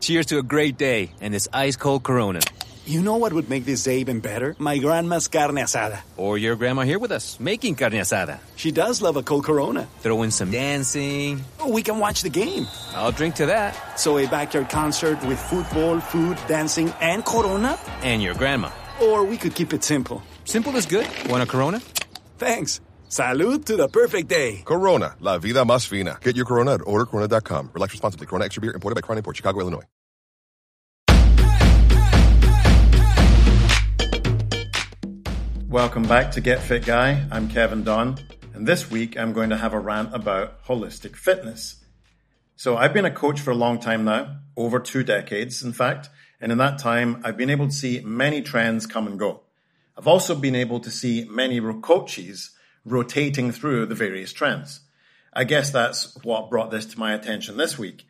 Cheers to a great day and this ice cold Corona. You know what would make this day even better? My grandma's carne asada. Or your grandma here with us, making carne asada. She does love a cold Corona. Throw in some dancing. Oh, we can watch the game. I'll drink to that. So a backyard concert with football, food, dancing, and Corona? And your grandma. Or we could keep it simple. Simple is good. Want a Corona? Thanks. Salud to the perfect day. Corona, la vida más fina. Get your Corona at ordercorona.com. Relax responsibly. Corona Extra Beer imported by Crown Imports, Chicago, Illinois. Welcome back to Get Fit Guy. I'm Kevin Don, and this week I'm going to have a rant about holistic fitness. So I've been a coach for a long time now, over two decades, in fact, and in that time I've been able to see many trends come and go. I've also been able to see many coaches rotating through the various trends. I guess that's what brought this to my attention this week.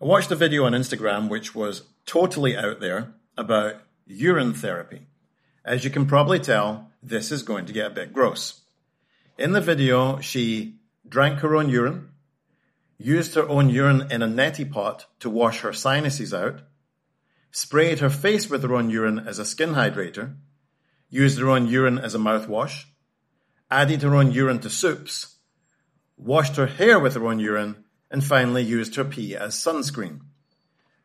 I watched a video on Instagram which was totally out there about urine therapy. As you can probably tell, this is going to get a bit gross. In the video, she drank her own urine, used her own urine in a neti pot to wash her sinuses out, sprayed her face with her own urine as a skin hydrator, used her own urine as a mouthwash, added her own urine to soups, washed her hair with her own urine, and finally used her pee as sunscreen.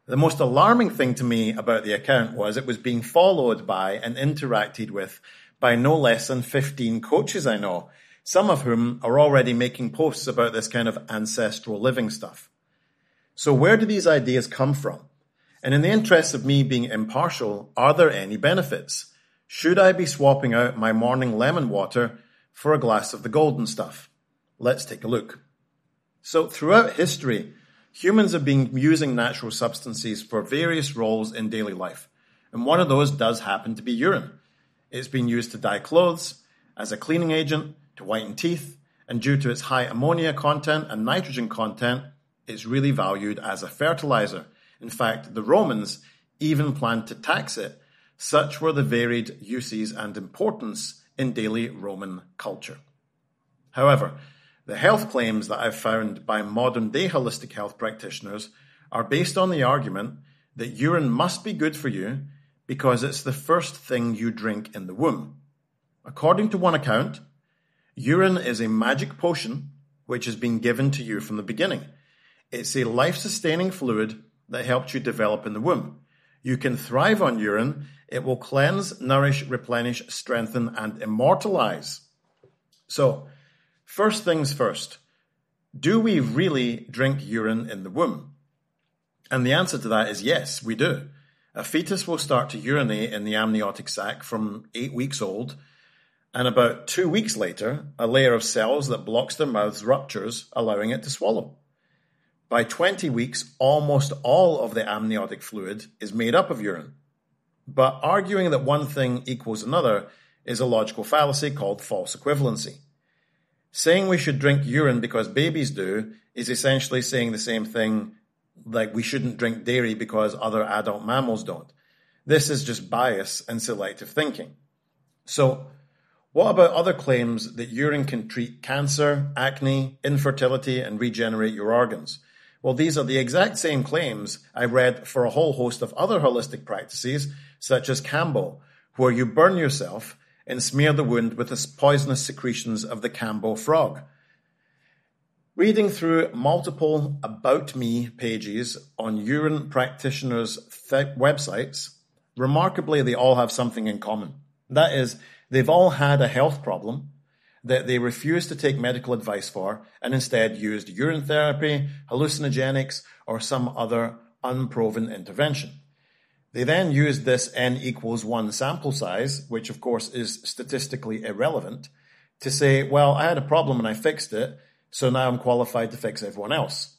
The most alarming thing to me about the account was it was being followed by and interacted with by no less than 15 coaches I know, some of whom are already making posts about this kind of ancestral living stuff. So where do these ideas come from? And in the interest of me being impartial, are there any benefits? Should I be swapping out my morning lemon water for a glass of the golden stuff? Let's take a look. So throughout history, humans have been using natural substances for various roles in daily life. And one of those does happen to be urine. It's been used to dye clothes, as a cleaning agent, to whiten teeth, and due to its high ammonia content and nitrogen content, it's really valued as a fertilizer. In fact, the Romans even planned to tax it. Such were the varied uses and importance in daily Roman culture. However, the health claims that I've found by modern day holistic health practitioners are based on the argument that urine must be good for you because it's the first thing you drink in the womb. According to one account, urine is a magic potion which has been given to you from the beginning. It's a life sustaining fluid that helped you develop in the womb. You can thrive on urine. It will cleanse, nourish, replenish, strengthen, and immortalize. So, First things first, do we really drink urine in the womb? And the answer to that is yes, we do. A fetus will start to urinate in the amniotic sac from eight weeks old, and about two weeks later, a layer of cells that blocks their mouths ruptures, allowing it to swallow. By 20 weeks, almost all of the amniotic fluid is made up of urine. But arguing that one thing equals another is a logical fallacy called false equivalency. Saying we should drink urine because babies do is essentially saying the same thing like we shouldn't drink dairy because other adult mammals don't. This is just bias and selective thinking. So, what about other claims that urine can treat cancer, acne, infertility, and regenerate your organs? Well, these are the exact same claims I read for a whole host of other holistic practices, such as Kambo, where you burn yourself and smear the wound with the poisonous secretions of the Kambo frog. Reading through multiple About Me pages on urine practitioners' th- websites, remarkably, they all have something in common. That is, they've all had a health problem that they refused to take medical advice for and instead used urine therapy, hallucinogenics, or some other unproven intervention. They then used this n equals 1 sample size, which of course is statistically irrelevant, to say, well, I had a problem and I fixed it, so now I'm qualified to fix everyone else.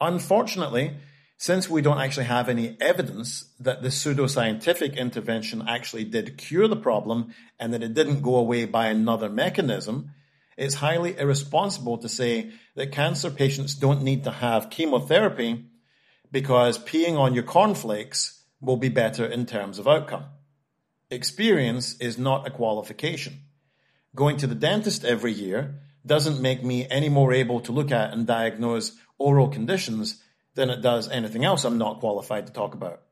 Unfortunately, since we don't actually have any evidence that this pseudoscientific intervention actually did cure the problem and that it didn't go away by another mechanism, it's highly irresponsible to say that cancer patients don't need to have chemotherapy because peeing on your cornflakes will be better in terms of outcome. Experience is not a qualification. Going to the dentist every year doesn't make me any more able to look at and diagnose oral conditions than it does anything else I'm not qualified to talk about.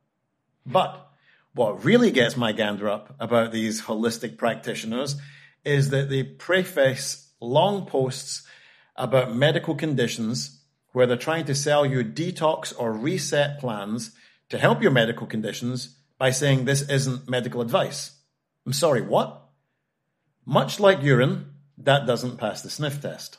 But what really gets my gander up about these holistic practitioners is that they preface long posts about medical conditions where they're trying to sell you detox or reset plans to help your medical conditions by saying this isn't medical advice. I'm sorry, what? Much like urine, that doesn't pass the sniff test.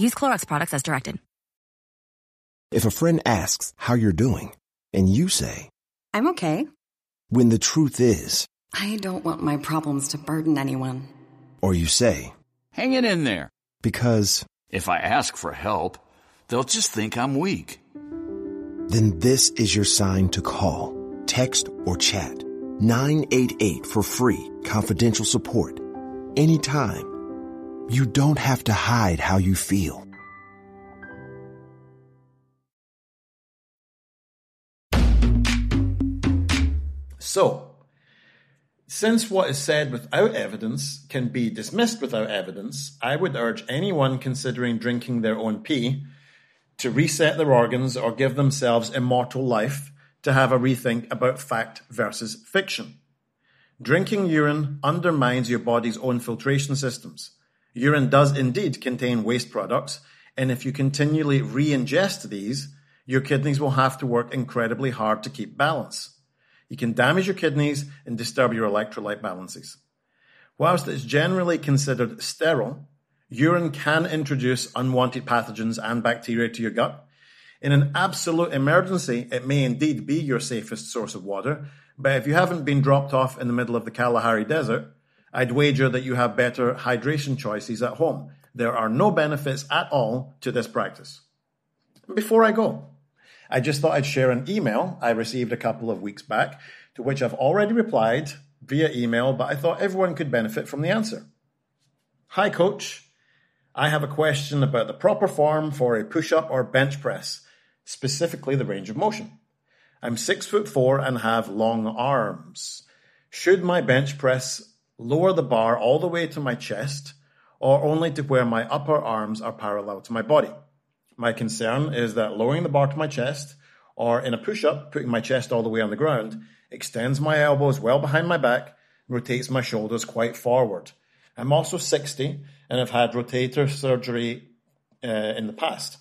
Use Clorox products as directed. If a friend asks how you're doing, and you say, I'm okay. when the truth is, I don't want my problems to burden anyone. or you say, Hang it in there. because, If I ask for help, they'll just think I'm weak. then this is your sign to call, text, or chat 988 for free, confidential support. Anytime. You don't have to hide how you feel. So, since what is said without evidence can be dismissed without evidence, I would urge anyone considering drinking their own pee to reset their organs or give themselves immortal life to have a rethink about fact versus fiction. Drinking urine undermines your body's own filtration systems. Urine does indeed contain waste products, and if you continually re ingest these, your kidneys will have to work incredibly hard to keep balance. You can damage your kidneys and disturb your electrolyte balances. Whilst it's generally considered sterile, urine can introduce unwanted pathogens and bacteria to your gut. In an absolute emergency, it may indeed be your safest source of water, but if you haven't been dropped off in the middle of the Kalahari Desert, I'd wager that you have better hydration choices at home. There are no benefits at all to this practice. Before I go, I just thought I'd share an email I received a couple of weeks back, to which I've already replied via email, but I thought everyone could benefit from the answer. Hi, coach. I have a question about the proper form for a push up or bench press, specifically the range of motion. I'm six foot four and have long arms. Should my bench press lower the bar all the way to my chest or only to where my upper arms are parallel to my body? My concern is that lowering the bar to my chest, or in a push up, putting my chest all the way on the ground, extends my elbows well behind my back, rotates my shoulders quite forward. I'm also 60 and have had rotator surgery uh, in the past.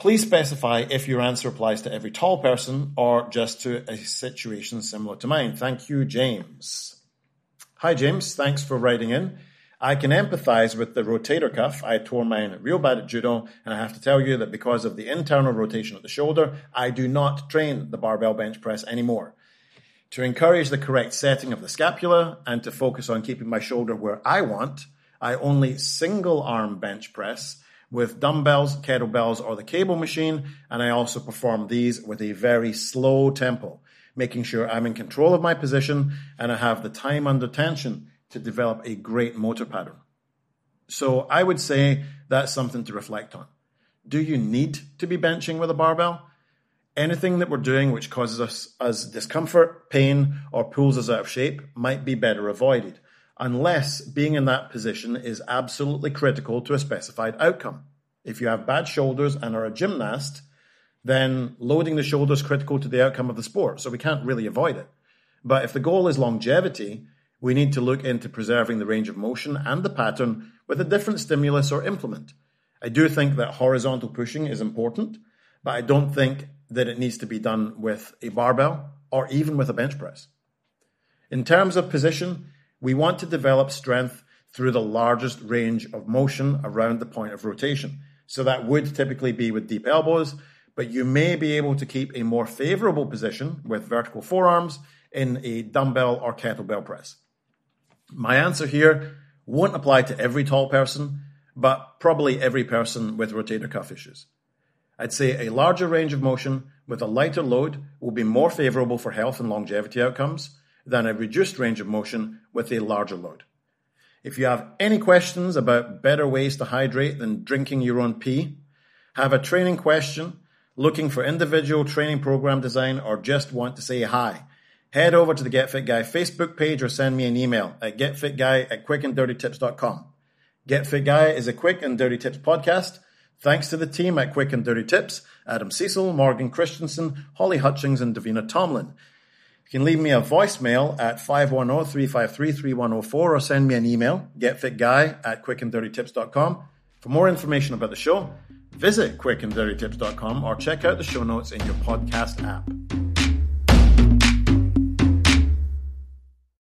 Please specify if your answer applies to every tall person or just to a situation similar to mine. Thank you, James. Hi, James. Thanks for writing in. I can empathize with the rotator cuff. I tore mine real bad at judo, and I have to tell you that because of the internal rotation of the shoulder, I do not train the barbell bench press anymore. To encourage the correct setting of the scapula and to focus on keeping my shoulder where I want, I only single arm bench press with dumbbells, kettlebells, or the cable machine, and I also perform these with a very slow tempo, making sure I'm in control of my position and I have the time under tension to develop a great motor pattern. So I would say that's something to reflect on. Do you need to be benching with a barbell? Anything that we're doing which causes us, us discomfort, pain, or pulls us out of shape might be better avoided, unless being in that position is absolutely critical to a specified outcome. If you have bad shoulders and are a gymnast, then loading the shoulders critical to the outcome of the sport, so we can't really avoid it. But if the goal is longevity, we need to look into preserving the range of motion and the pattern with a different stimulus or implement. I do think that horizontal pushing is important, but I don't think that it needs to be done with a barbell or even with a bench press. In terms of position, we want to develop strength through the largest range of motion around the point of rotation. So that would typically be with deep elbows, but you may be able to keep a more favorable position with vertical forearms in a dumbbell or kettlebell press. My answer here won't apply to every tall person, but probably every person with rotator cuff issues. I'd say a larger range of motion with a lighter load will be more favorable for health and longevity outcomes than a reduced range of motion with a larger load. If you have any questions about better ways to hydrate than drinking your own pee, have a training question, looking for individual training program design, or just want to say hi, head over to the Get Fit Guy Facebook page or send me an email at getfitguy at quickanddirtytips.com. Get Fit Guy is a quick and dirty tips podcast Thanks to the team at Quick and Dirty Tips Adam Cecil, Morgan Christensen, Holly Hutchings, and Davina Tomlin. You can leave me a voicemail at 510-353-3104 or send me an email, getfitguy at quickanddirtytips.com. For more information about the show, visit quickanddirtytips.com or check out the show notes in your podcast app.